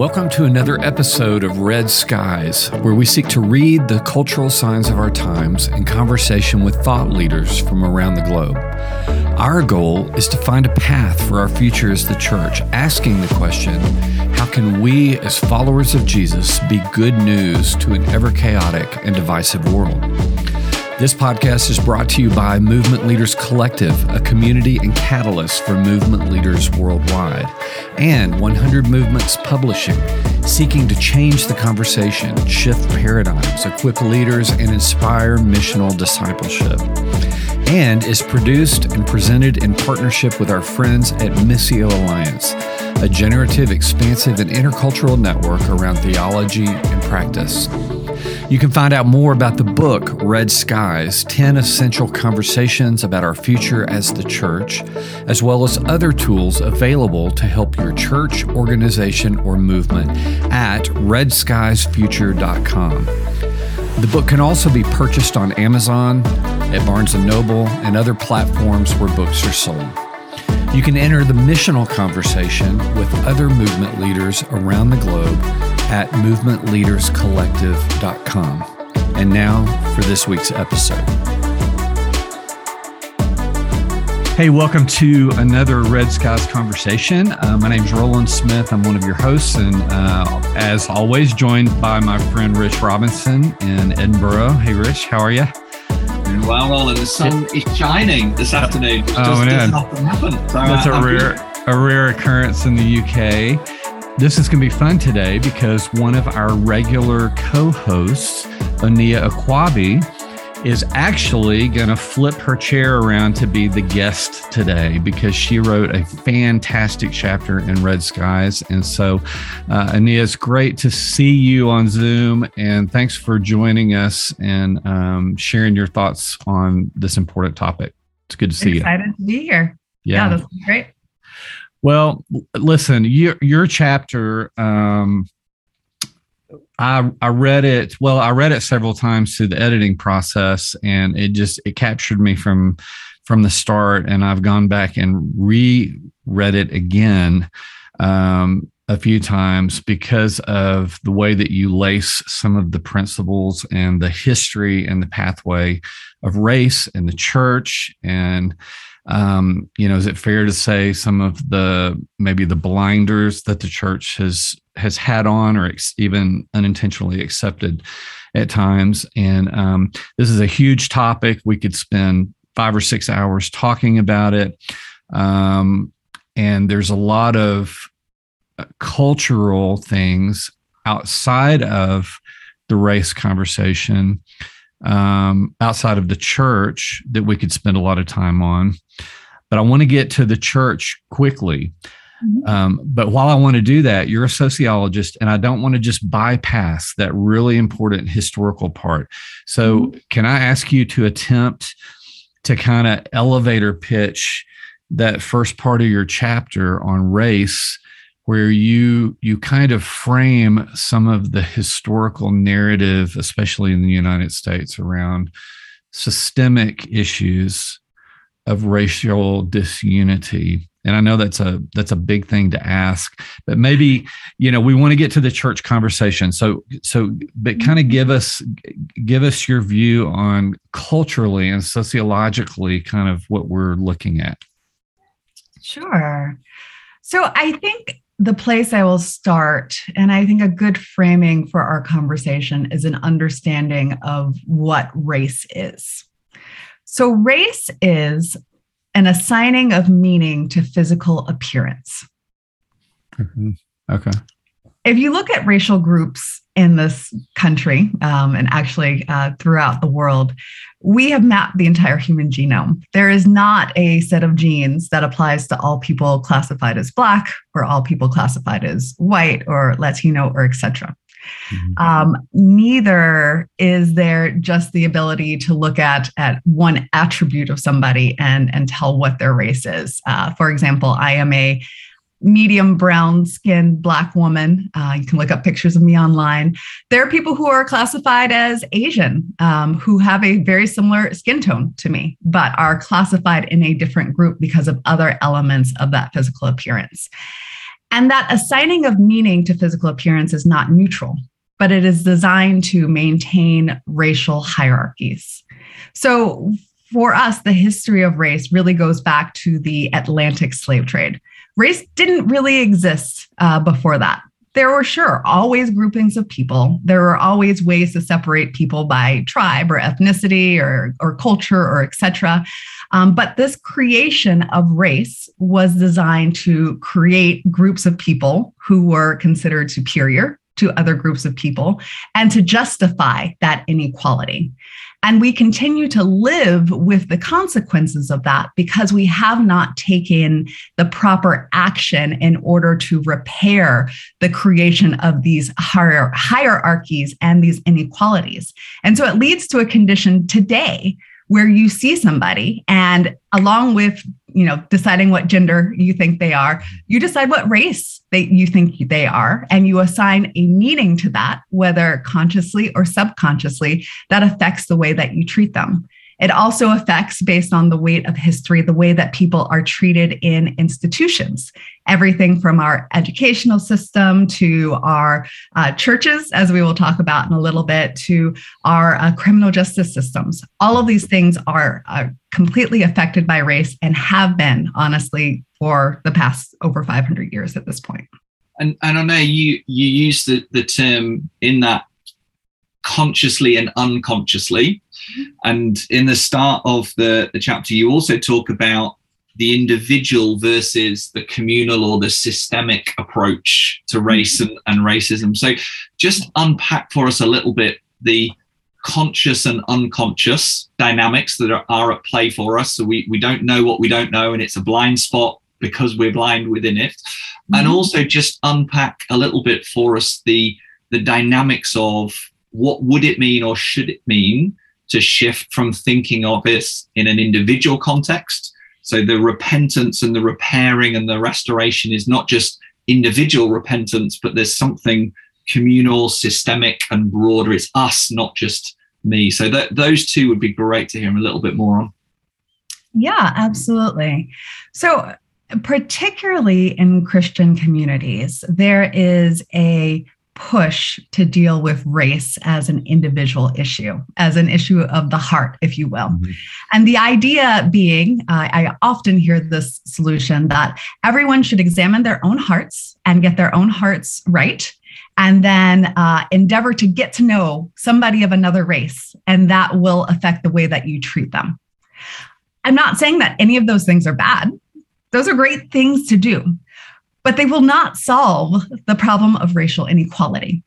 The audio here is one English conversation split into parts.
Welcome to another episode of Red Skies, where we seek to read the cultural signs of our times in conversation with thought leaders from around the globe. Our goal is to find a path for our future as the church, asking the question how can we, as followers of Jesus, be good news to an ever chaotic and divisive world? This podcast is brought to you by Movement Leaders Collective, a community and catalyst for movement leaders worldwide, and 100 Movements Publishing, seeking to change the conversation, shift paradigms, equip leaders, and inspire missional discipleship. And is produced and presented in partnership with our friends at Missio Alliance, a generative, expansive, and intercultural network around theology and practice. You can find out more about the book, Red Skies 10 Essential Conversations About Our Future as the Church, as well as other tools available to help your church, organization, or movement at redskiesfuture.com. The book can also be purchased on Amazon, at Barnes & Noble, and other platforms where books are sold. You can enter the missional conversation with other movement leaders around the globe at movementleaderscollective.com. And now for this week's episode. Hey, welcome to another Red Skies conversation. Uh, my name is Rowland Smith. I'm one of your hosts, and uh, as always, joined by my friend Rich Robinson in Edinburgh. Hey, Rich, how are you? Doing well, Rowland. The sun is shining this afternoon. Which oh, man. So, That's uh, a rare, a rare occurrence in the UK. This is going to be fun today because one of our regular co hosts, Oneya Okuwobi, is actually going to flip her chair around to be the guest today because she wrote a fantastic chapter in Red Skies. And so, uh, Oneya, it's great to see you on Zoom. And thanks for joining us and um, sharing your thoughts on this important topic. It's good to see Excited you. Excited to be here. Yeah, yeah that's great. Well, listen, your your chapter. Um, I I read it. Well, I read it several times through the editing process, and it just it captured me from from the start. And I've gone back and reread it again um, a few times because of the way that you lace some of the principles and the history and the pathway of race and the church and um, you know, is it fair to say some of the maybe the blinders that the church has has had on, or ex- even unintentionally accepted at times? And um, this is a huge topic. We could spend five or six hours talking about it. Um, and there's a lot of uh, cultural things outside of the race conversation um, outside of the church that we could spend a lot of time on. But I want to get to the church quickly. Mm-hmm. Um, but while I want to do that, you're a sociologist, and I don't want to just bypass that really important historical part. So, mm-hmm. can I ask you to attempt to kind of elevator pitch that first part of your chapter on race where you you kind of frame some of the historical narrative especially in the United States around systemic issues of racial disunity. And i know that's a that's a big thing to ask but maybe you know we want to get to the church conversation. So so but mm-hmm. kind of give us give us your view on culturally and sociologically kind of what we're looking at. Sure. So i think the place I will start, and I think a good framing for our conversation is an understanding of what race is. So, race is an assigning of meaning to physical appearance. Mm-hmm. Okay if you look at racial groups in this country um, and actually uh, throughout the world, we have mapped the entire human genome. There is not a set of genes that applies to all people classified as Black or all people classified as white or Latino or etc. Mm-hmm. Um, neither is there just the ability to look at at one attribute of somebody and and tell what their race is. Uh, for example, I am a medium brown skinned black woman. Uh, you can look up pictures of me online. There are people who are classified as Asian um, who have a very similar skin tone to me, but are classified in a different group because of other elements of that physical appearance. And that assigning of meaning to physical appearance is not neutral, but it is designed to maintain racial hierarchies. So, for us, the history of race really goes back to the Atlantic slave trade. Race didn't really exist uh, before that there were sure always groupings of people. There were always ways to separate people by tribe or ethnicity or, or culture or etc. Um, but this creation of race was designed to create groups of people who were considered superior to other groups of people and to justify that inequality. And we continue to live with the consequences of that because we have not taken the proper action in order to repair the creation of these hier- hierarchies and these inequalities. And so it leads to a condition today where you see somebody and along with you know deciding what gender you think they are you decide what race they you think they are and you assign a meaning to that whether consciously or subconsciously that affects the way that you treat them it also affects, based on the weight of history, the way that people are treated in institutions. Everything from our educational system to our uh, churches, as we will talk about in a little bit, to our uh, criminal justice systems. All of these things are, are completely affected by race and have been, honestly, for the past over 500 years at this point. And, and I know you you use the, the term in that consciously and unconsciously. And in the start of the, the chapter, you also talk about the individual versus the communal or the systemic approach to race and, and racism. So just unpack for us a little bit the conscious and unconscious dynamics that are, are at play for us. So we, we don't know what we don't know, and it's a blind spot because we're blind within it. Mm-hmm. And also just unpack a little bit for us the the dynamics of what would it mean or should it mean to shift from thinking of it in an individual context? So the repentance and the repairing and the restoration is not just individual repentance, but there's something communal, systemic, and broader. It's us, not just me. So that those two would be great to hear a little bit more on. Yeah, absolutely. So particularly in Christian communities, there is a push to deal with race as an individual issue, as an issue of the heart, if you will. Mm-hmm. And the idea being, uh, I often hear this solution that everyone should examine their own hearts and get their own hearts right. And then uh, endeavor to get to know somebody of another race, and that will affect the way that you treat them. I'm not saying that any of those things are bad. Those are great things to do but they will not solve the problem of racial inequality.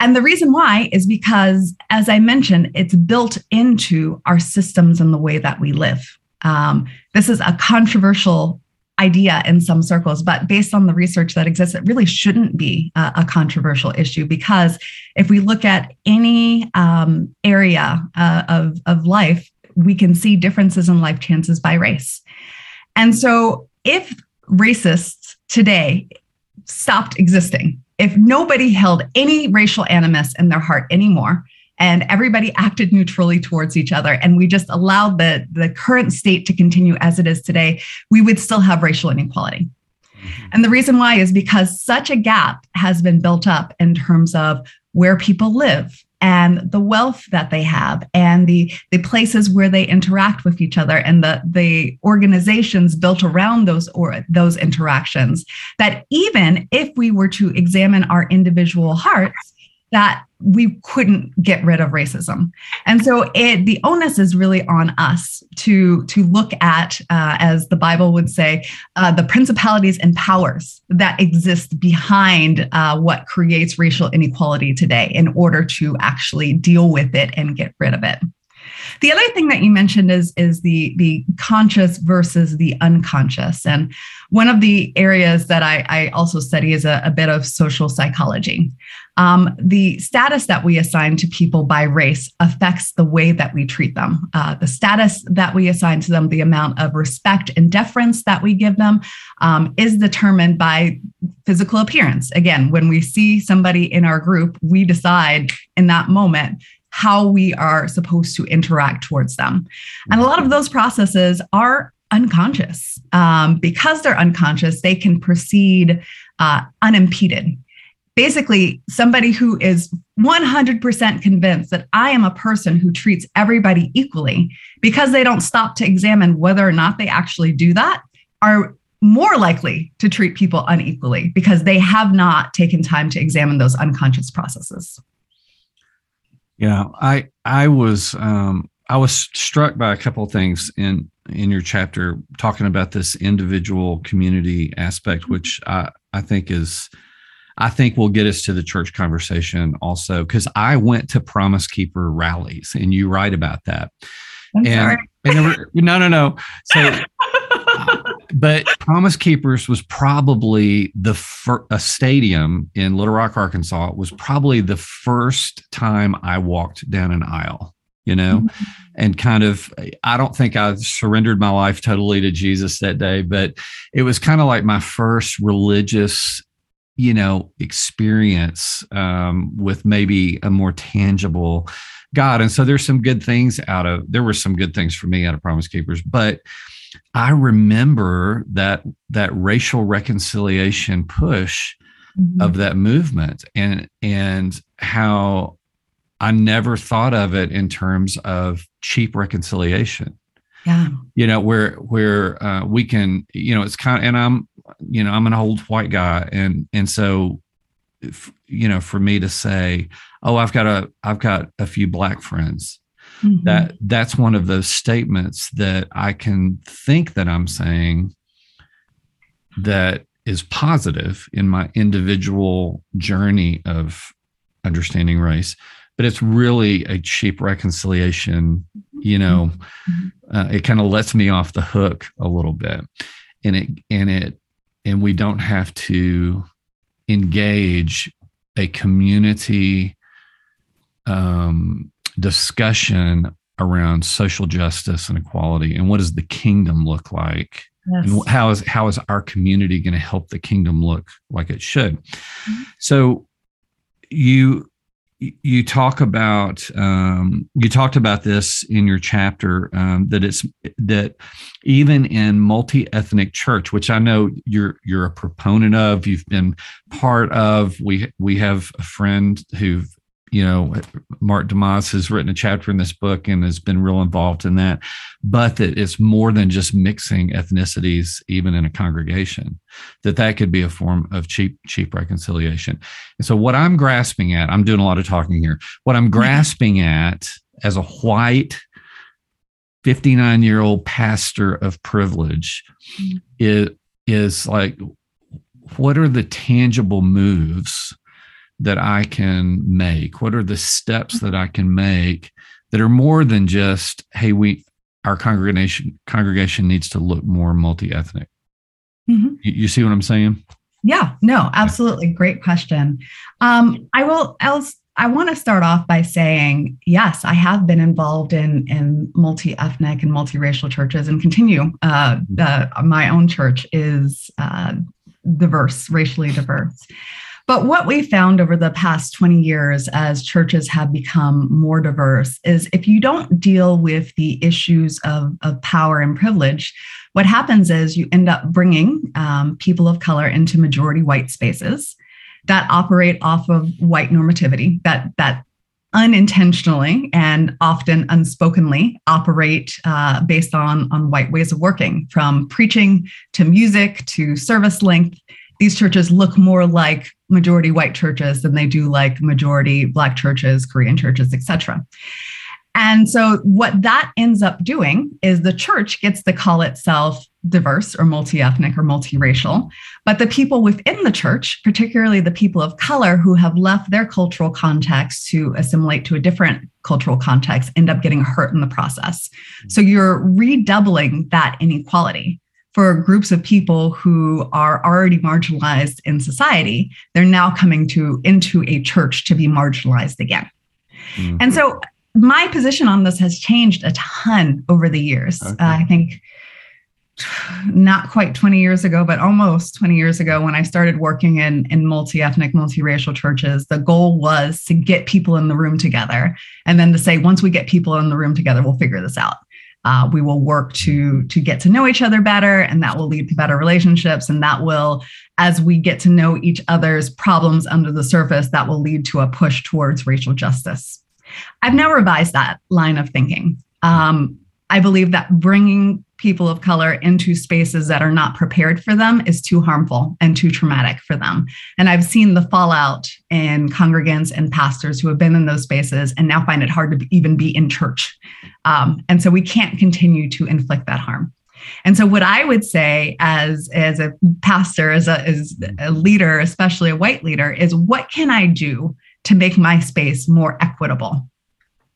And the reason why is because, as I mentioned, it's built into our systems and the way that we live. Um, this is a controversial idea in some circles, but based on the research that exists, it really shouldn't be a, a controversial issue because if we look at any um, area uh, of, of life, we can see differences in life chances by race. And so if racists today stopped existing, if nobody held any racial animus in their heart anymore, and everybody acted neutrally towards each other, and we just allowed the, the current state to continue as it is today, we would still have racial inequality. Mm-hmm. And the reason why is because such a gap has been built up in terms of where people live, and the wealth that they have and the the places where they interact with each other and the the organizations built around those or those interactions that even if we were to examine our individual hearts that we couldn't get rid of racism. And so it the onus is really on us to to look at uh, as the bible would say uh, the principalities and powers that exist behind uh, what creates racial inequality today in order to actually deal with it and get rid of it. The other thing that you mentioned is is the the conscious versus the unconscious. And one of the areas that I, I also study is a, a bit of social psychology. Um, the status that we assign to people by race affects the way that we treat them. Uh, the status that we assign to them, the amount of respect and deference that we give them, um, is determined by physical appearance. Again, when we see somebody in our group, we decide in that moment how we are supposed to interact towards them. And a lot of those processes are unconscious. Um, because they're unconscious, they can proceed uh, unimpeded. Basically, somebody who is 100% convinced that I am a person who treats everybody equally, because they don't stop to examine whether or not they actually do that, are more likely to treat people unequally because they have not taken time to examine those unconscious processes. Yeah, I I was um, I was struck by a couple of things in in your chapter talking about this individual community aspect, mm-hmm. which I I think is I think will get us to the church conversation also because I went to Promise Keeper rallies and you write about that. I'm and, sorry. and were, no, no, no. So but Promise Keepers was probably the fir- a stadium in Little Rock, Arkansas. Was probably the first time I walked down an aisle. You know, mm-hmm. and kind of, I don't think I surrendered my life totally to Jesus that day, but it was kind of like my first religious you know experience um, with maybe a more tangible god and so there's some good things out of there were some good things for me out of promise keepers but I remember that that racial reconciliation push mm-hmm. of that movement and and how I never thought of it in terms of cheap reconciliation. Yeah. You know, where where uh, we can, you know, it's kind of and I'm, you know, I'm an old white guy and and so if, you know, for me to say, "Oh, I've got a I've got a few black friends." mm-hmm. that that's one of those statements that I can think that I'm saying that is positive in my individual journey of understanding race but it's really a cheap reconciliation you know mm-hmm. uh, it kind of lets me off the hook a little bit and it and it and we don't have to engage a community um, discussion around social justice and equality and what does the kingdom look like yes. and how is how is our community going to help the kingdom look like it should mm-hmm. so you you talk about um, you talked about this in your chapter um, that it's that even in multi-ethnic church which i know you're you're a proponent of you've been part of we we have a friend who you know, Mark DeYmaz has written a chapter in this book and has been real involved in that, but that it's more than just mixing ethnicities, even in a congregation, that that could be a form of cheap, cheap reconciliation. And so what I'm grasping at, I'm doing a lot of talking here. What I'm grasping at as a white 59 year old pastor of privilege mm-hmm. is, is like, what are the tangible moves that I can make? What are the steps that I can make that are more than just, hey, we our congregation congregation needs to look more multi-ethnic. Mm-hmm. You, you, see what I'm saying? Yeah, no, absolutely. Great question. Um, I will else I want to start off by saying, yes, I have been involved in in multi-ethnic and multiracial churches, and continue. Uh, uh, my own church is uh, diverse, racially diverse. But what we found over the past 20 years as churches have become more diverse is if you don't deal with the issues of, of power and privilege, what happens is you end up bringing um, people of color into majority white spaces that operate off of white normativity, that, that unintentionally and often unspokenly operate uh, based on, on white ways of working, from preaching to music to service length these churches look more like majority white churches than they do like majority black churches korean churches etc and so what that ends up doing is the church gets to call itself diverse or multi-ethnic or multiracial but the people within the church particularly the people of color who have left their cultural context to assimilate to a different cultural context end up getting hurt in the process. So you're redoubling that inequality for groups of people who are already marginalized in society they're now coming to into a church to be marginalized again mm-hmm. and so my position on this has changed a ton over the years okay. uh, i think not quite 20 years ago, but almost 20 years ago, when I started working in, in multi ethnic, multiracial churches, the goal was to get people in the room together and then to say, once we get people in the room together, we'll figure this out. Uh, we will work to to get to know each other better, and that will lead to better relationships, and that will, as we get to know each other's problems under the surface, that will lead to a push towards racial justice. I've now revised that line of thinking. Um, I believe that bringing people of color into spaces that are not prepared for them is too harmful and too traumatic for them. And I've seen the fallout in congregants and pastors who have been in those spaces and now find it hard to even be in church. Um, and so we can't continue to inflict that harm. And so, what I would say as as a pastor, as a, as a leader, especially a white leader, is what can I do to make my space more equitable?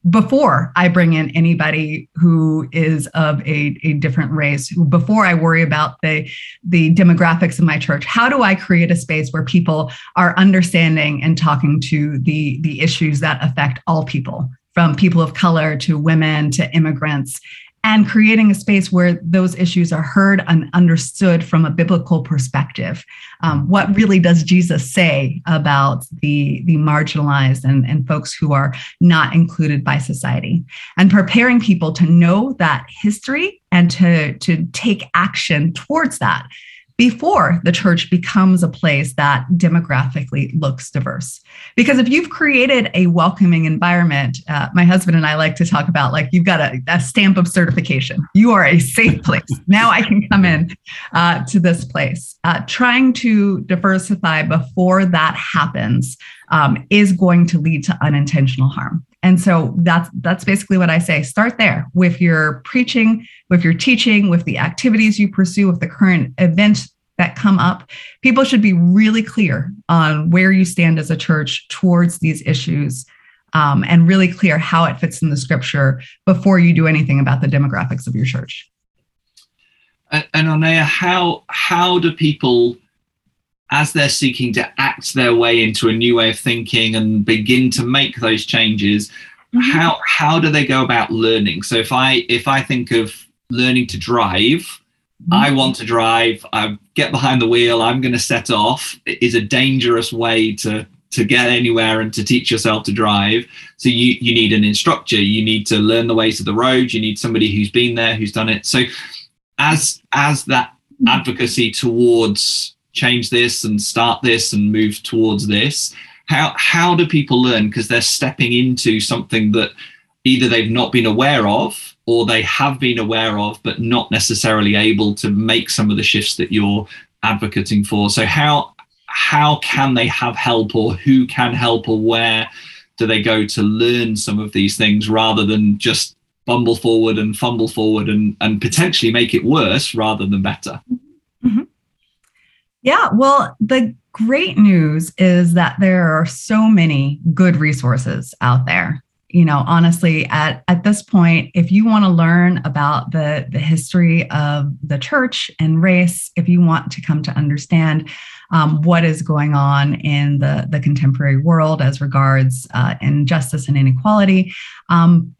Before I bring in anybody who is of a, a different race, before I worry about the, the demographics of my church, how do I create a space where people are understanding and talking to the, the issues that affect all people, from people of color to women to immigrants, and creating a space where those issues are heard and understood from a biblical perspective. Um, what really does Jesus say about the, the marginalized and, and folks who are not included by society? And preparing people to know that history and to, to take action towards that before the church becomes a place that demographically looks diverse. Because if you've created a welcoming environment, uh, my husband and I like to talk about like you've got a, a stamp of certification. You are a safe place. now I can come in uh, to this place. Uh, trying to diversify before that happens um, is going to lead to unintentional harm. And so that's that's basically what I say. Start there with your preaching, with your teaching, with the activities you pursue, with the current events that come up. People should be really clear on where you stand as a church towards these issues. Um, and really clear how it fits in the scripture before you do anything about the demographics of your church. And, and Oneya, how how do people as they're seeking to act their way into a new way of thinking and begin to make those changes mm-hmm. how how do they go about learning so if i if i think of learning to drive mm-hmm. i want to drive i get behind the wheel i'm going to set off it is a dangerous way to to get anywhere and to teach yourself to drive so you you need an instructor you need to learn the ways of the road you need somebody who's been there who's done it so as as that mm-hmm. advocacy towards change this and start this and move towards this. How how do people learn? Because they're stepping into something that either they've not been aware of or they have been aware of but not necessarily able to make some of the shifts that you're advocating for. So how how can they have help or who can help or where do they go to learn some of these things rather than just bumble forward and fumble forward and, and potentially make it worse rather than better? Mm-hmm. Yeah, well, the great news is that there are so many good resources out there. You know, honestly, at, at this point, if you want to learn about the, the history of the church and race, if you want to come to understand um, what is going on in the, the contemporary world as regards uh, injustice and inequality, um,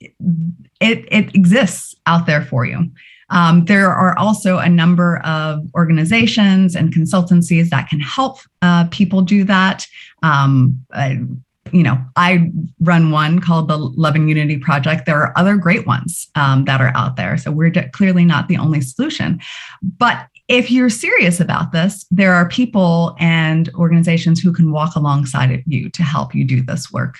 it, it exists out there for you. Um, there are also a number of organizations and consultancies that can help uh, people do that. Um, I, you know, I run one called the Love and Unity Project. There are other great ones um, that are out there. So we're clearly not the only solution. But if you're serious about this, there are people and organizations who can walk alongside of you to help you do this work.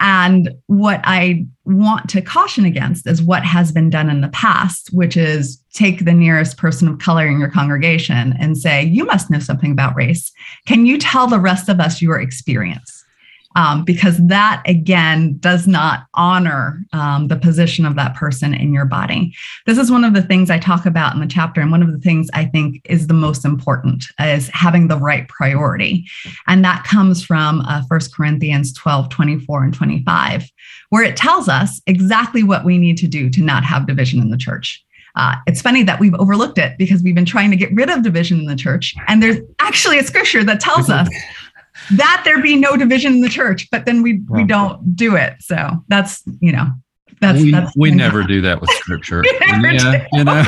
And what I want to caution against is what has been done in the past, which is take the nearest person of color in your congregation and say, You must know something about race. Can you tell the rest of us your experience? Um, because that again does not honor um, the position of that person in your body. This is one of the things I talk about in the chapter, and one of the things I think is the most important is having the right priority, and that comes from uh, 1 Corinthians 12, 24, and 25, where it tells us exactly what we need to do to not have division in the church. Uh, it's funny that we've overlooked it because we've been trying to get rid of division in the church. And there's actually a scripture that tells us that there be no division in the church, but then we we don't do it. So that's you know that's we, that's we never do that with scripture. yeah, you know.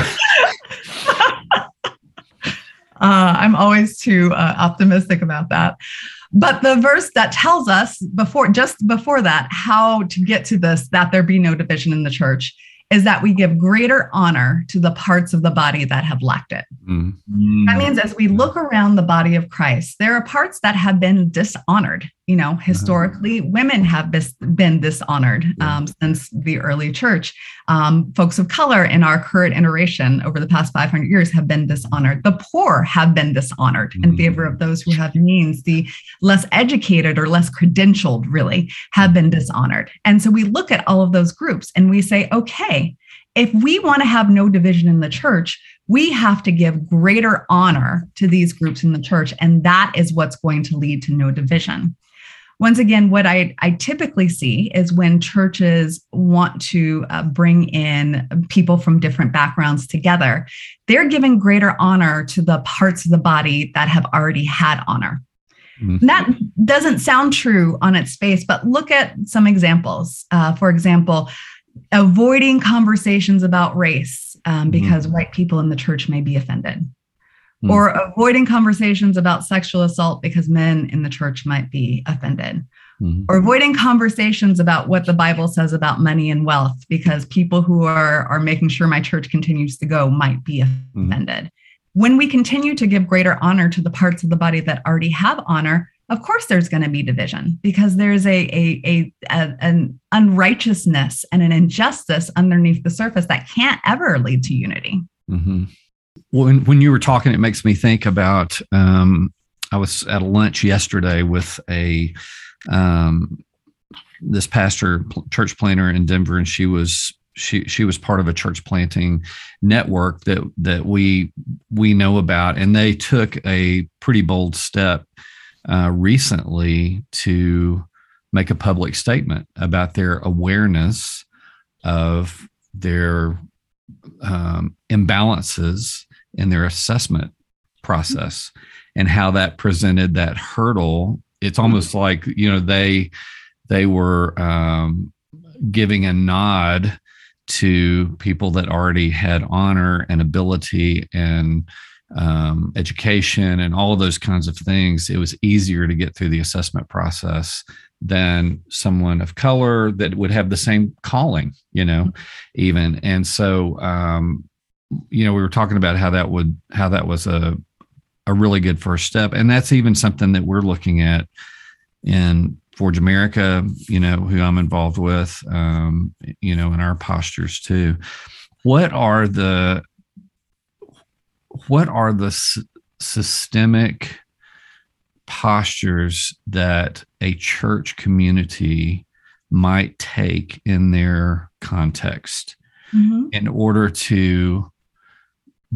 Uh, I'm always too uh, optimistic about that. But the verse that tells us before, just before that, how to get to this, that there be no division in the church, is that we give greater honor to the parts of the body that have lacked it. Mm. That means as we look around the body of Christ, there are parts that have been dishonored. You know, uh-huh. historically, uh-huh. women have been dishonored um, since the early church. Um, folks of color in our current iteration over the past 500 years have been dishonored. The poor have been dishonored mm. in favor of those who have means. The less educated or less credentialed, really, have been dishonored. And so we look at all of those groups and we say, okay, if we want to have no division in the church, we have to give greater honor to these groups in the church. And that is what's going to lead to no division. Once again, what I, I typically see is when churches want to uh, bring in people from different backgrounds together, they're giving greater honor to the parts of the body that have already had honor. Mm-hmm. That doesn't sound true on its face, but look at some examples. Uh, for example, avoiding conversations about race um, mm-hmm. because mm-hmm. white people in the church may be offended, mm-hmm. or avoiding conversations about sexual assault because men in the church might be offended. Mm-hmm. Or avoiding conversations about what the Bible says about money and wealth because people who are, are making sure my church continues to go might be mm-hmm. offended. When we continue to give greater honor to the parts of the body that already have honor, of course there's going to be division because there's a, a, a, a, an unrighteousness and an injustice underneath the surface that can't ever lead to unity mm-hmm. When, when you were talking it makes me think about um, i was at a lunch yesterday with a um, this pastor church planter in denver and she was she she was part of a church planting network that that we we know about and they took a pretty bold step uh, recently to make a public statement about their awareness of their um, imbalances in their assessment process and how that presented that hurdle it's almost like you know they they were um, giving a nod to people that already had honor and ability and um, education and all those kinds of things, it was easier to get through the assessment process than someone of color that would have the same calling, you know, even. And so, um, you know, we were talking about how that would, how that was a, a really good first step. And that's even something that we're looking at in Forge America, you know, who I'm involved with, um, you know, in our postures too. What are the what are the s- systemic postures that a church community might take in their context mm-hmm. in order to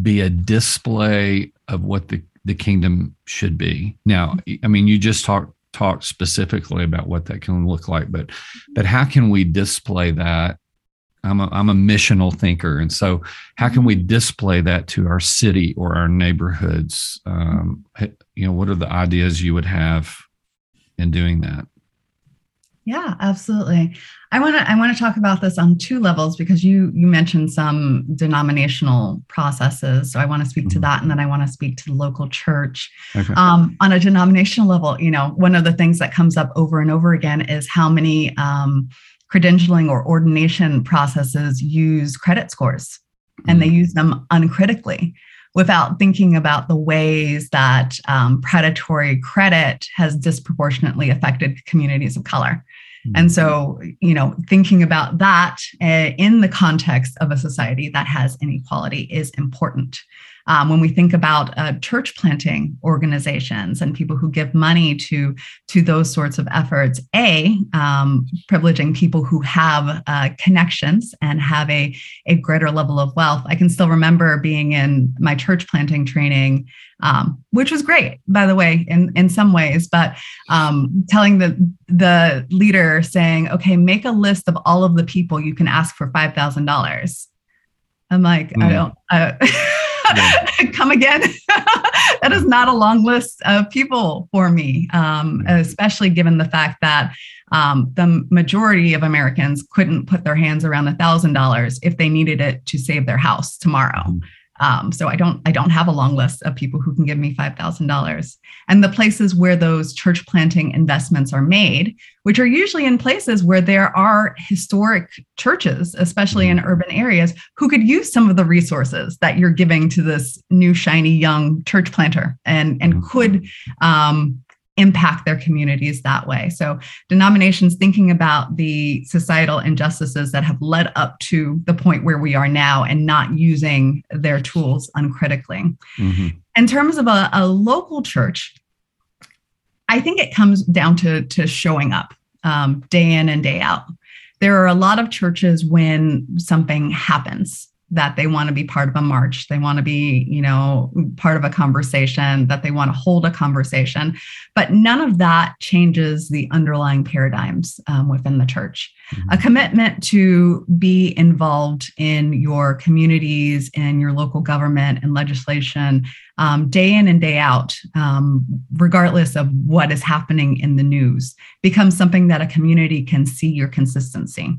be a display of what the, the kingdom should be now mm-hmm. i mean you just talked talked specifically about what that can look like but mm-hmm. but how can we display that I'm a, I'm a missional thinker. And so, how can we mm-hmm. display that to our city or our neighborhoods? Um, you know, what are the ideas you would have in doing that? Yeah, absolutely. I want to I want to talk about this on two levels because you you mentioned some denominational processes. So I want to speak mm-hmm. to that, and then I want to speak to the local church. Okay. Um, on a denominational level, you know, one of the things that comes up over and over again is how many um, credentialing or ordination processes use credit scores and they mm. use them uncritically without thinking about the ways that um, predatory credit has disproportionately affected communities of color. Mm-hmm. And so, you know, thinking about that uh, in the context of a society that has inequality is important. Um, when we think about uh, church planting organizations and people who give money to to those sorts of efforts, a um, privileging people who have uh, connections and have a a greater level of wealth. I can still remember being in my church planting training, um, which was great, by the way, in in some ways, but um, telling the the leader saying, "Okay, make a list of all of the people you can ask for five thousand dollars." I'm like, mm. I don't. I, come again. that is not a long list of people for me, um, especially given the fact that um, the majority of Americans couldn't put their hands around a thousand dollars if they needed it to save their house tomorrow. Mm-hmm. Um, so I don't I don't have a long list of people who can give me five thousand dollars. And the places where those church planting investments are made, which are usually in places where there are historic churches, especially in urban areas, who could use some of the resources that you're giving to this new shiny young church planter, and and could um, impact their communities that way. So, denominations thinking about the societal injustices that have led up to the point where we are now and not using their tools uncritically. Mm-hmm. In terms of a, a, local church, I think it comes down to, to showing up um, day in and day out. There are a lot of churches when something happens that they want to be part of a march they want to be you know part of a conversation that they want to hold a conversation. But none of that changes the underlying paradigms um, within the church. Mm-hmm. a commitment to be involved in your communities and your local government and legislation um, day in and day out um, regardless of what is happening in the news becomes something that a community can see your consistency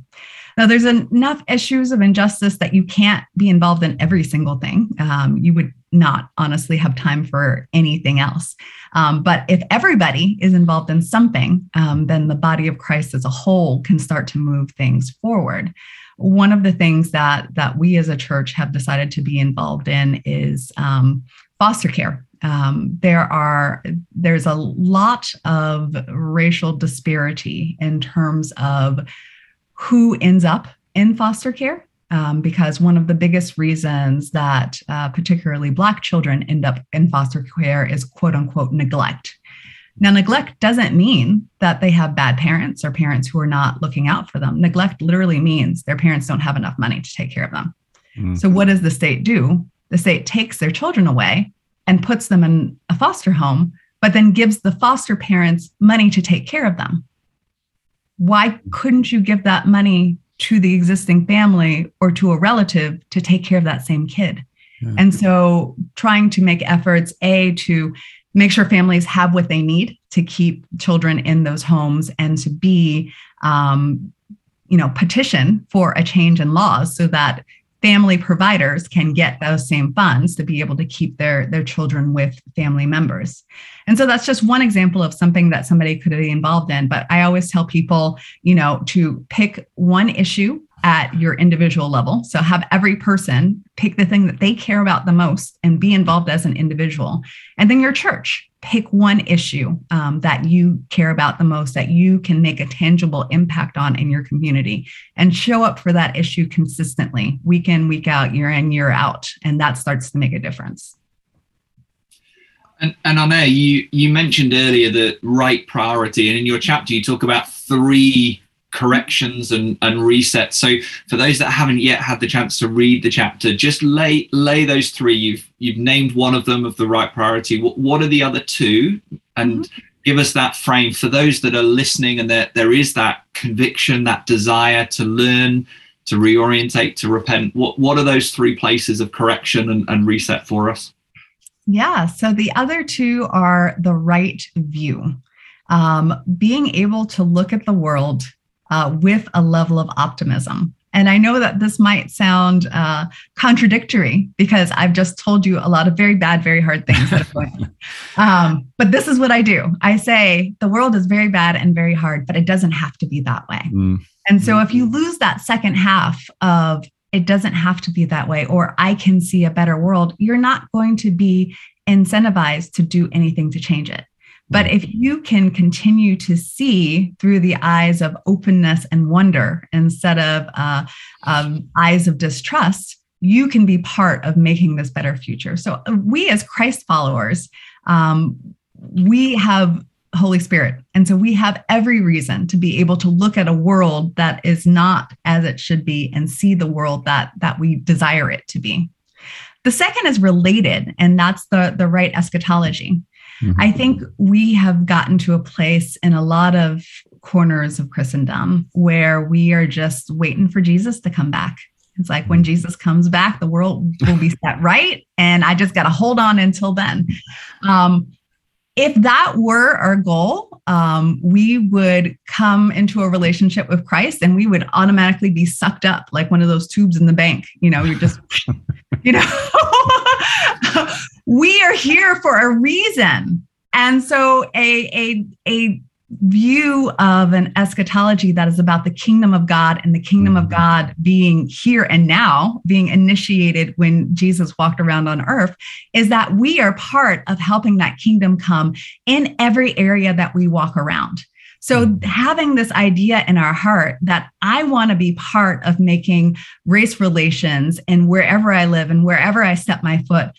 now, there's enough issues of injustice that you can't be involved in every single thing. Um, you would not honestly have time for anything else. Um, but if everybody is involved in something, um, then the body of Christ as a whole can start to move things forward. One of the things that that we as a church have decided to be involved in is um, foster care. Um, there are there's a lot of racial disparity in terms of who ends up in foster care um, because one of the biggest reasons that uh, particularly Black children end up in foster care is quote unquote neglect. Now, neglect doesn't mean that they have bad parents or parents who are not looking out for them. Neglect literally means their parents don't have enough money to take care of them. Mm-hmm. So, what does the state do? The state takes their children away and puts them in a foster home, but then gives the foster parents money to take care of them why couldn't you give that money to the existing family or to a relative to take care of that same kid? Yeah. And so trying to make efforts, A, to make sure families have what they need to keep children in those homes and to B, um, you know, petition for a change in laws so that family providers can get those same funds to be able to keep their their children with family members. And so that's just one example of something that somebody could be involved in. But i always tell people you know to pick one issue at your individual level. So have every person pick the thing that they care about the most and be involved as an individual. And then your church pick one issue um, that you care about the most that you can make a tangible impact on in your community and show up for that issue consistently week in week out year in year out. And that starts to make a difference. And, and Anne, you you mentioned earlier the right priority, and in your chapter you talk about three corrections and, and resets. So for those that haven't yet had the chance to read the chapter, just lay lay those three. You've you've named one of them of the right priority. What, what are the other two? And mm-hmm. give us that frame for those that are listening and that there is that conviction, that desire to learn, to reorientate, to repent. What what are those three places of correction and, and reset for us? Yeah. So the other two are the right view. Um, being able to look at the world uh, with a level of optimism. And I know that this might sound uh, contradictory because I've just told you a lot of very bad, very hard things that are going on. Um, but this is what I do I say the world is very bad and very hard, but it doesn't have to be that way. Mm. And so if you lose that second half of it doesn't have to be that way, or I can see a better world, you're not going to be incentivized to do anything to change it. But if you can continue to see through the eyes of openness and wonder instead of uh, um, eyes of distrust, you can be part of making this better future. So, uh, we as Christ followers, um, we have Holy Spirit. And so we have every reason to be able to look at a world that is not as it should be and see the world that, that we desire it to be. The second is related, and that's the, the right eschatology. Mm-hmm. I think we have gotten to a place in a lot of corners of Christendom where we are just waiting for Jesus to come back. It's like when Jesus comes back, the world will be set right. And I just got to hold on until then. Um, if that were our goal, um, we would come into a relationship with Christ and we would automatically be sucked up like one of those tubes in the bank. You know, you're just, you know, we are here for a reason. And so a, a, a view of an eschatology that is about the kingdom of God and the kingdom of mm-hmm. God being here and now, being initiated when Jesus walked around on earth, is that we are part of helping that kingdom come in every area that we walk around. So, mm-hmm. having this idea in our heart that I want to be part of making race relations and wherever I live and wherever I step my foot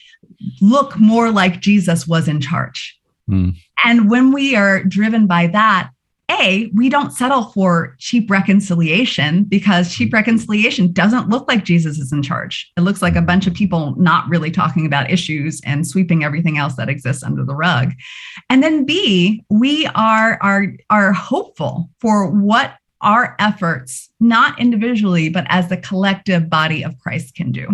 look more like Jesus was in charge. Mm. And when we are driven by that, a, we don't settle for cheap reconciliation because cheap reconciliation doesn't look like Jesus is in charge. It looks like a bunch of people not really talking about issues and sweeping everything else that exists under the rug. And then B, we are are are hopeful for what our efforts, not individually, but as the collective body of Christ can do.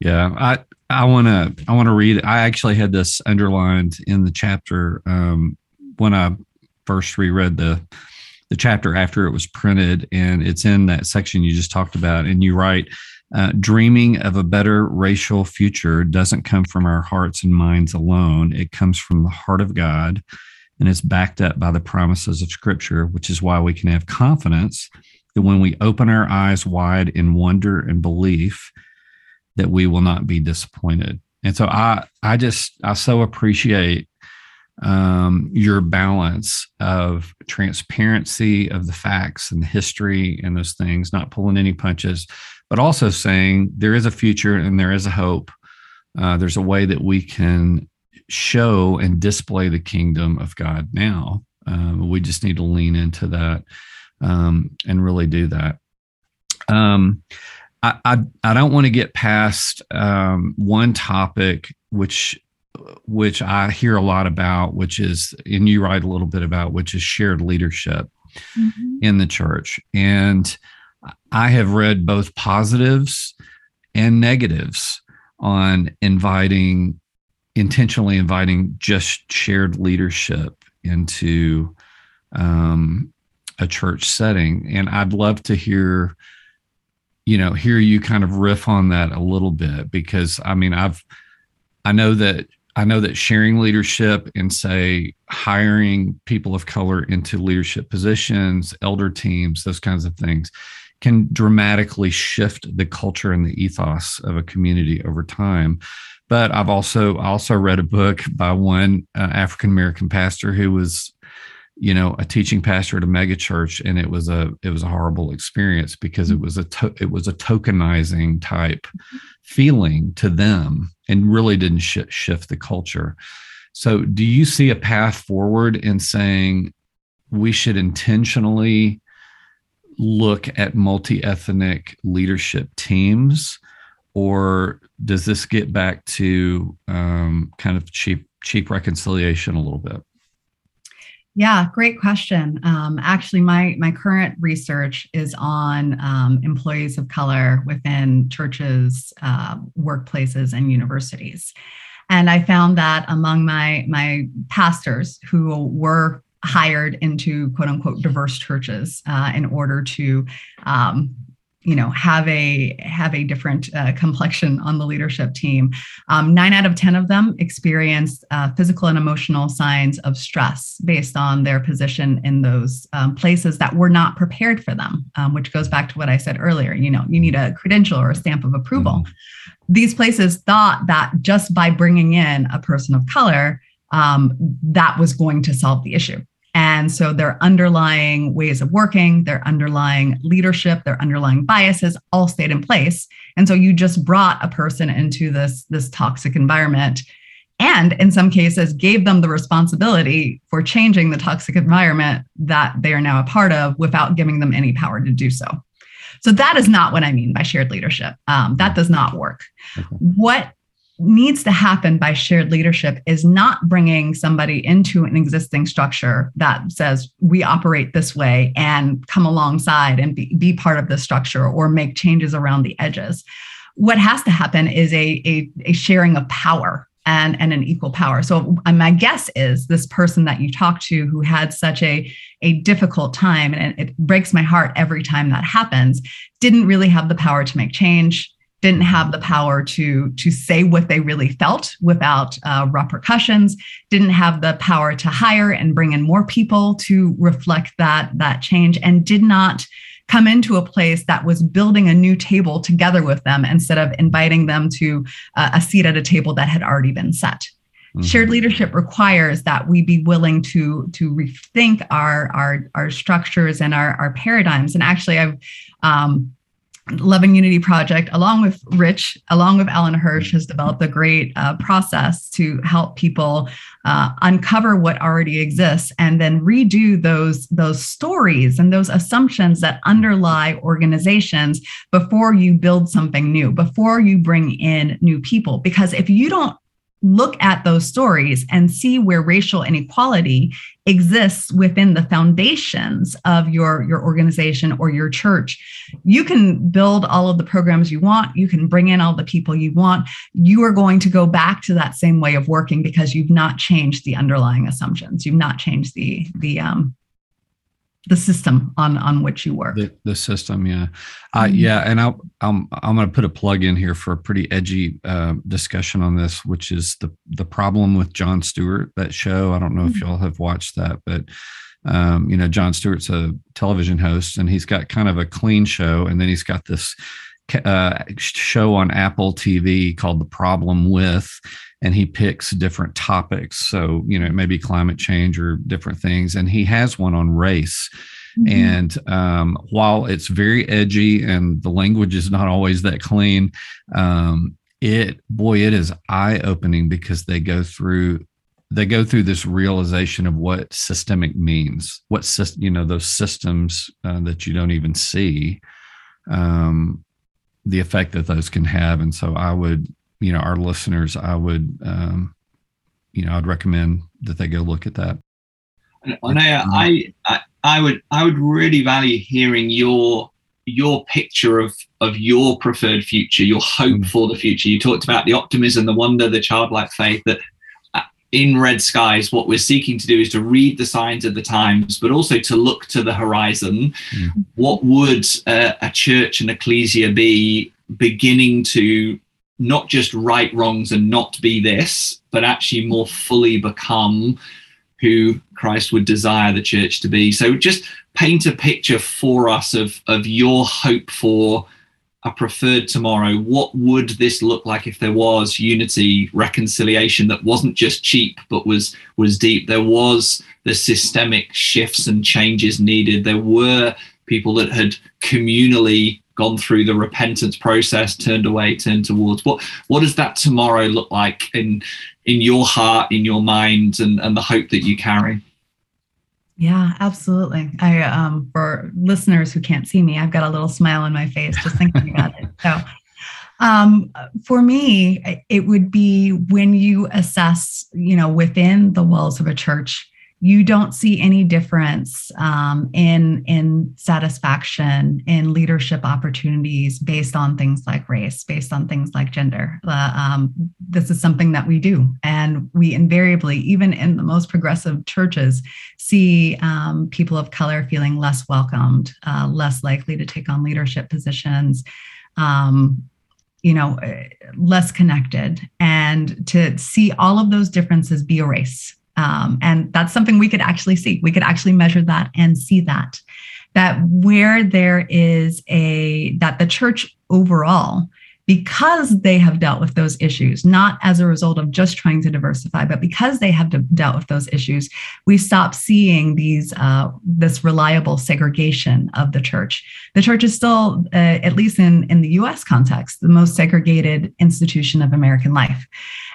Yeah, I I want to I want to read. I actually had this underlined in the chapter um, when I first reread the the chapter after it was printed, and it's in that section you just talked about. And you write, uh, "Dreaming of a better racial future doesn't come from our hearts and minds alone. It comes from the heart of God, and it's backed up by the promises of Scripture, which is why we can have confidence that when we open our eyes wide in wonder and belief." That we will not be disappointed. And so I I just I so appreciate um, your balance of transparency of the facts and the history and those things, not pulling any punches, but also saying there is a future and there is a hope. Uh, there's a way that we can show and display the kingdom of God now. Um, we just need to lean into that um, and really do that. Um, I, I, I don't want to get past um, one topic which which I hear a lot about, which is and you write a little bit about, which is shared leadership mm-hmm. in the church. And I have read both positives and negatives on inviting intentionally inviting just shared leadership into um, a church setting. And I'd love to hear you know hear you kind of riff on that a little bit because i mean i've i know that i know that sharing leadership and say hiring people of color into leadership positions elder teams those kinds of things can dramatically shift the culture and the ethos of a community over time. But i've also also read a book by one uh, african american pastor who was you know a teaching pastor at a megachurch and it was a it was a horrible experience because it mm-hmm. was a to, it was a tokenizing type feeling to them and really didn't sh- shift the culture so do you see a path forward in saying we should intentionally look at multi-ethnic leadership teams or does this get back to um, kind of cheap cheap reconciliation a little bit yeah, great question. Um, actually, my my current research is on um, employees of color within churches, uh, workplaces, and universities, and I found that among my my pastors who were hired into quote unquote diverse churches uh, in order to um, you know have a have a different uh, complexion on the leadership team. Um, nine out of ten of them experience uh, physical and emotional signs of stress based on their position in those um, places that were not prepared for them um, which goes back to what i said earlier you know you need a credential or a stamp of approval. Mm-hmm. these places thought that just by bringing in a person of color um, that was going to solve the issue and so their underlying ways of working, their underlying leadership, their underlying biases all stayed in place. And so you just brought a person into this, this toxic environment and in some cases gave them the responsibility for changing the toxic environment that they are now a part of without giving them any power to do so. So that is not what I mean by shared leadership. Um, that does not work. What needs to happen by shared leadership is not bringing somebody into an existing structure that says we operate this way and come alongside and be, be part of the structure or make changes around the edges. What has to happen is a, a, a sharing of power and, and an equal power. So my guess is this person that you talked to who had such a, a difficult time, and it breaks my heart every time that happens, didn't really have the power to make change, didn't have the power to to say what they really felt without uh, repercussions didn't have the power to hire and bring in more people to reflect that that change and did not come into a place that was building a new table together with them instead of inviting them to uh, a seat at a table that had already been set. Mm-hmm. Shared leadership requires that we be willing to to rethink our our our structures and our our paradigms. And actually, I've um, Love and Unity Project, along with Rich, along with Alan Hirsch, has developed a great uh, process to help people uh, uncover what already exists and then redo those those stories and those assumptions that underlie organizations before you build something new, before you bring in new people. Because if you don't look at those stories and see where racial inequality exists within the foundations of your your organization or your church. You can build all of the programs you want. You can bring in all the people you want. You are going to go back to that same way of working because you've not changed the underlying assumptions. You've not changed the the um the system on on which you work. The, the system, yeah, uh, mm-hmm. yeah, and I'll, I'm I'm going to put a plug in here for a pretty edgy uh, discussion on this, which is the the problem with Jon Stewart. That show, I don't know mm-hmm. if y'all have watched that, but um, you know, Jon Stewart's a television host, and he's got kind of a clean show, and then he's got this uh, show on Apple TV called The Problem With, and he picks different topics. So, you know, maybe climate change or different things. And he has one on race. Mm-hmm. And um, while it's very edgy and the language is not always that clean, um, it boy, it is eye opening because they go through they go through this realization of what systemic means, what you know those systems uh, that you don't even see, um, the effect that those can have. And so I would you know our listeners, I would um, you know I'd recommend that they go look at that. And I, I I would I would really value hearing your your picture of of your preferred future, your hope mm. for the future. You talked about the optimism, the wonder, the childlike faith that in red skies what we're seeking to do is to read the signs of the times but also to look to the horizon mm. what would uh, a church and ecclesia be beginning to not just right wrongs and not be this, but actually more fully become who Christ would desire the church to be. So just paint a picture for us of, of your hope for a preferred tomorrow. What would this look like if there was unity, reconciliation that wasn't just cheap but was was deep? There was the systemic shifts and changes needed. There were people that had communally gone through the repentance process, turned away, turned towards. What what does that tomorrow look like in in your heart, in your mind, and, and the hope that you carry? Yeah, absolutely. I um for listeners who can't see me, I've got a little smile on my face just thinking about it. So um, for me, it would be when you assess, you know, within the walls of a church, you don't see any difference um, in in satisfaction in leadership opportunities based on things like race based on things like gender. Uh, um, this is something that we do. And we invariably even in the most progressive churches see um, people of color feeling less welcomed uh, less likely to take on leadership positions um, you know less connected. And to see all of those differences be erased um, and that's something we could actually see. We could actually measure that and see that. That where there is a, that the church overall, because they have dealt with those issues, not as a result of just trying to diversify, but because they have dealt with those issues, we stop seeing these uh, this reliable segregation of the church. The church is still, uh, at least in in the U.S. context, the most segregated institution of American life.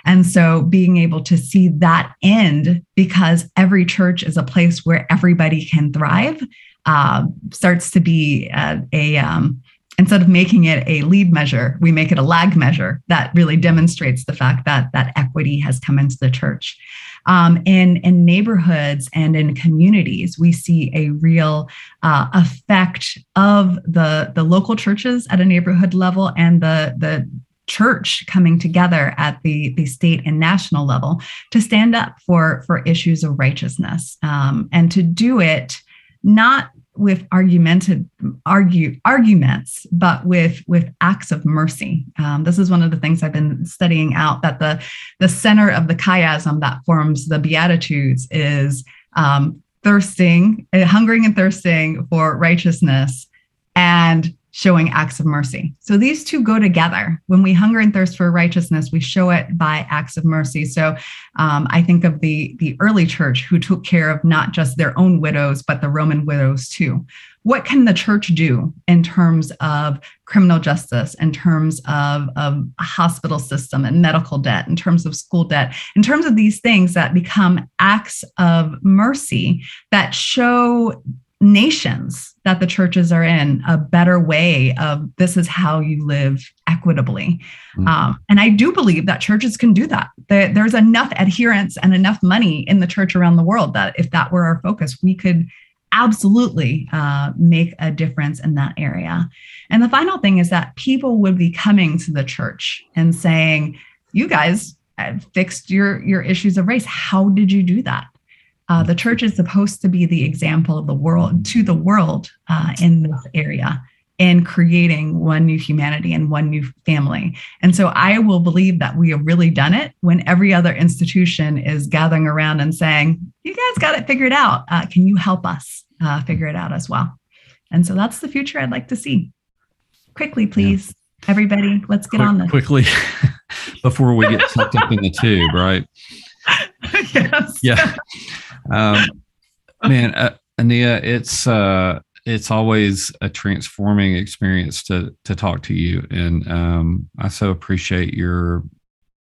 And so being able to see that end because every church is a place where everybody can thrive uh, starts to be a, a um, instead of making it a lead measure, we make it a lag measure that really demonstrates the fact that that equity has come into the church. Um, in, in neighborhoods and in communities, we see a real uh, effect of the, the local churches at a neighborhood level and the, the church coming together at the, the state and national level to stand up for, for issues of righteousness um, and to do it not with argumented argue arguments, but with with acts of mercy. Um, this is one of the things I've been studying out that the the center of the chiasm that forms the Beatitudes is um, thirsting, hungering and thirsting for righteousness, and showing acts of mercy. So these two go together. When we hunger and thirst for righteousness, we show it by acts of mercy. So um, I think of the the early church who took care of not just their own widows, but the Roman widows too. What can the church do in terms of criminal justice, in terms of, of a hospital system and medical debt, in terms of school debt, in terms of these things that become acts of mercy that show nations that the churches are in a better way of this is how you live equitably. Mm-hmm. um, and i do believe that churches can do that. There, there's enough adherence and enough money in the church around the world that if that were our focus we could absolutely uh, make a difference in that area. And the final thing is that people would be coming to the church and saying you guys fixed your your issues of race. How did you do that uh, the church is supposed to be the example of the world to the world uh, in this area in creating one new humanity and one new family. And so I will believe that we have really done it when every other institution is gathering around and saying, You guys got it figured out. Uh, can you help us uh, figure it out as well? And so that's the future I'd like to see. Quickly, please, yeah. everybody, let's get Quick, on this. Quickly, before we get sucked up in the tube, right? yes. Yeah. Um, man, uh, Oneya, it's uh, it's always a transforming experience to to talk to you, and um, I so appreciate your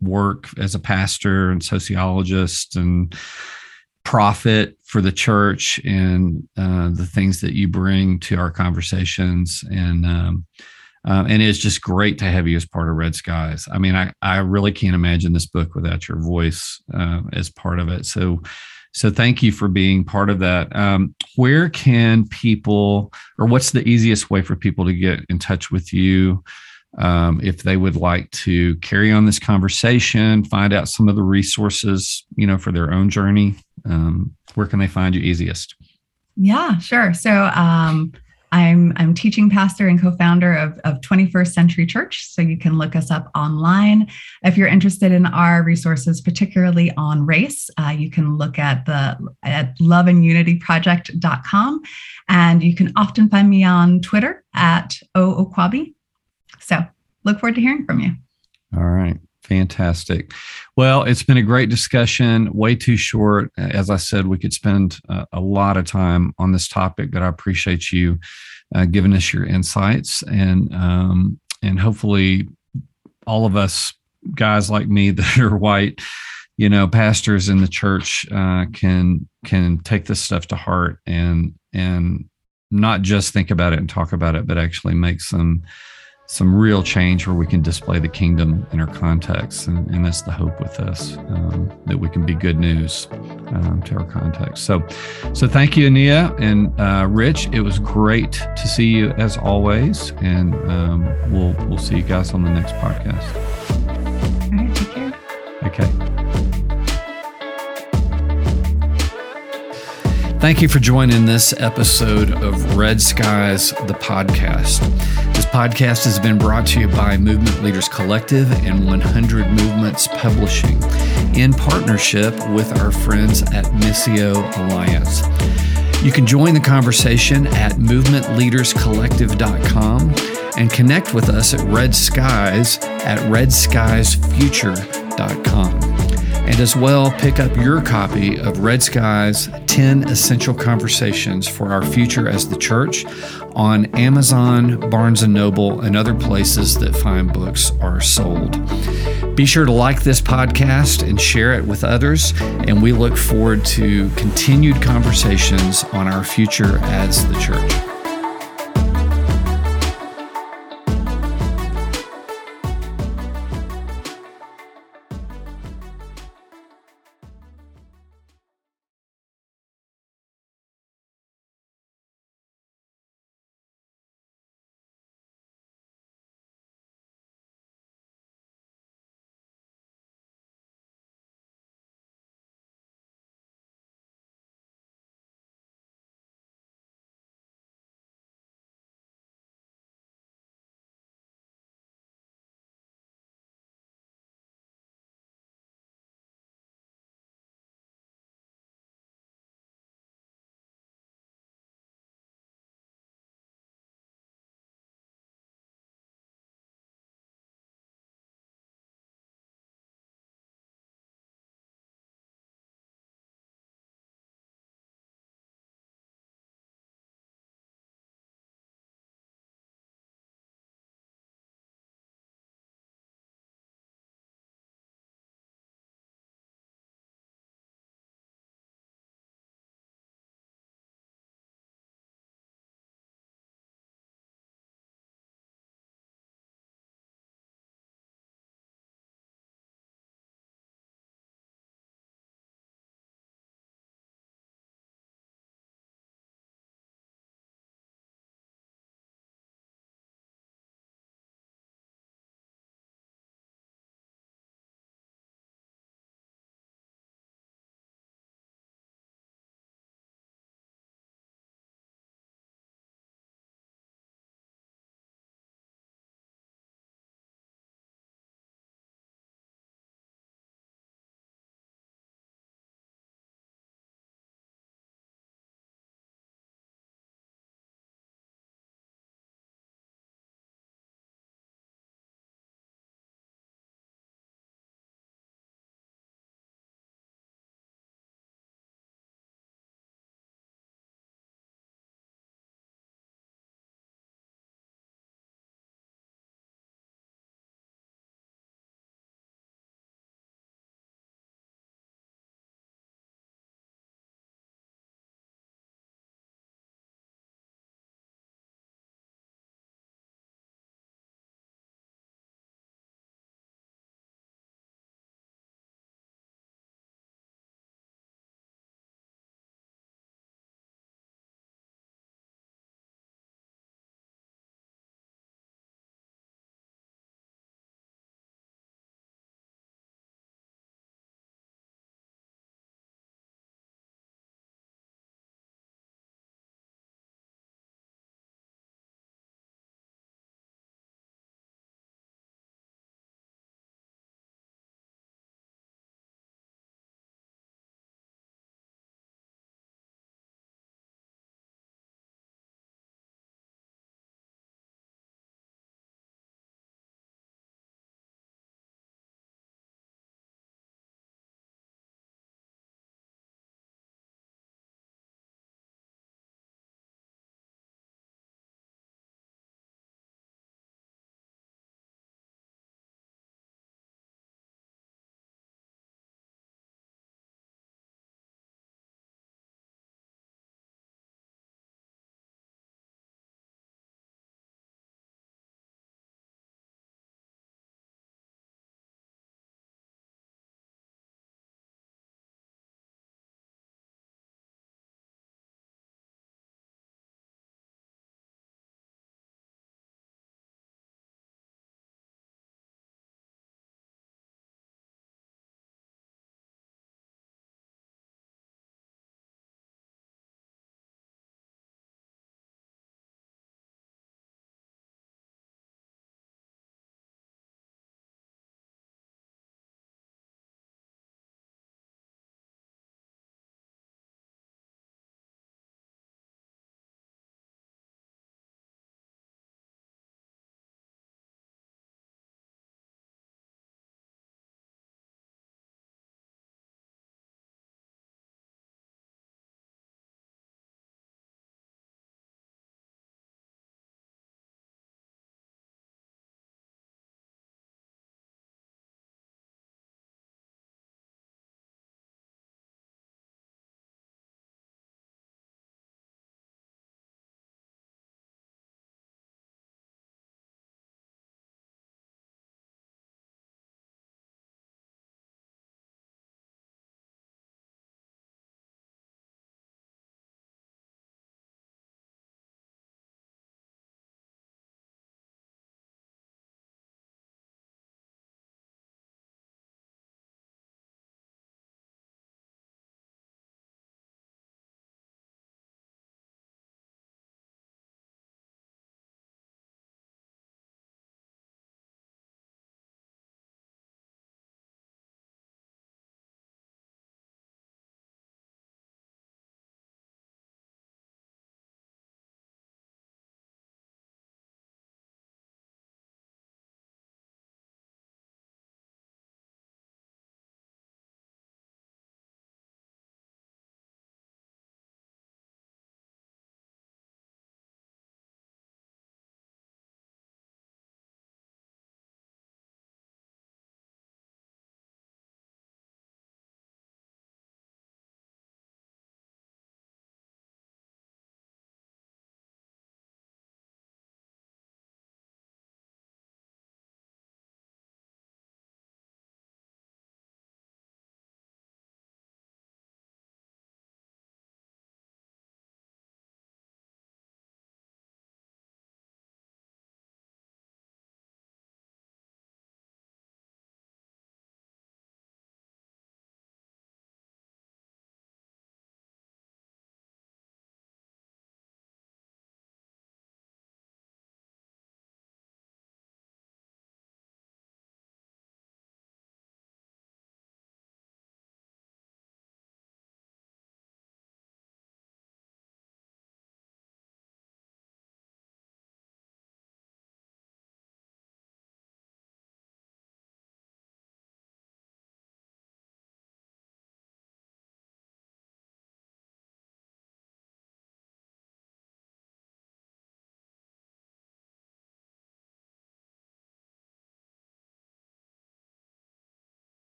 work as a pastor and sociologist and prophet for the church and uh, the things that you bring to our conversations and um, um, and it's just great to have you as part of Red Skies. I mean, I, I really can't imagine this book without your voice uh, as part of it. So, so thank you for being part of that. Um, where can people, or what's the easiest way for people to get in touch with you um, if they would like to carry on this conversation, find out some of the resources, you know, for their own journey? Um, where can they find you easiest? Yeah, sure. So um, I'm I'm teaching pastor and co-founder of, of 21st Century Church. So you can look us up online. If you're interested in our resources, particularly on race, uh, you can look at the at loveandunityproject.com. And you can often find me on Twitter at O Okuwobi. So look forward to hearing from you. All right. Fantastic. Well, it's been a great discussion, way too short. As I said, we could spend a, a lot of time on this topic, but I appreciate you uh, giving us your insights and um, and hopefully all of us guys like me that are white, you know, pastors in the church uh, can can take this stuff to heart and and not just think about it and talk about it, but actually make some some real change where we can display the kingdom in our context. And, and that's the hope with this, um, that we can be good news um, to our context. So, so thank you, Oneya and uh, Rich. It was great to see you as always. And um, we'll, we'll see you guys on the next podcast. All right, take care. Okay. Thank you for joining this episode of Red Skies, the podcast. Podcast has been brought to you by Movement Leaders Collective and 100 Movements Publishing in partnership with our friends at Missio Alliance. You can join the conversation at movementleaderscollective.com and connect with us at Red Skies at redskiesfuture.com and as well pick up your copy of Red Skies 10 Essential Conversations for Our Future as the Church on Amazon, Barnes & Noble, and other places that fine books are sold. Be sure to like this podcast and share it with others, and we look forward to continued conversations on our future as the church.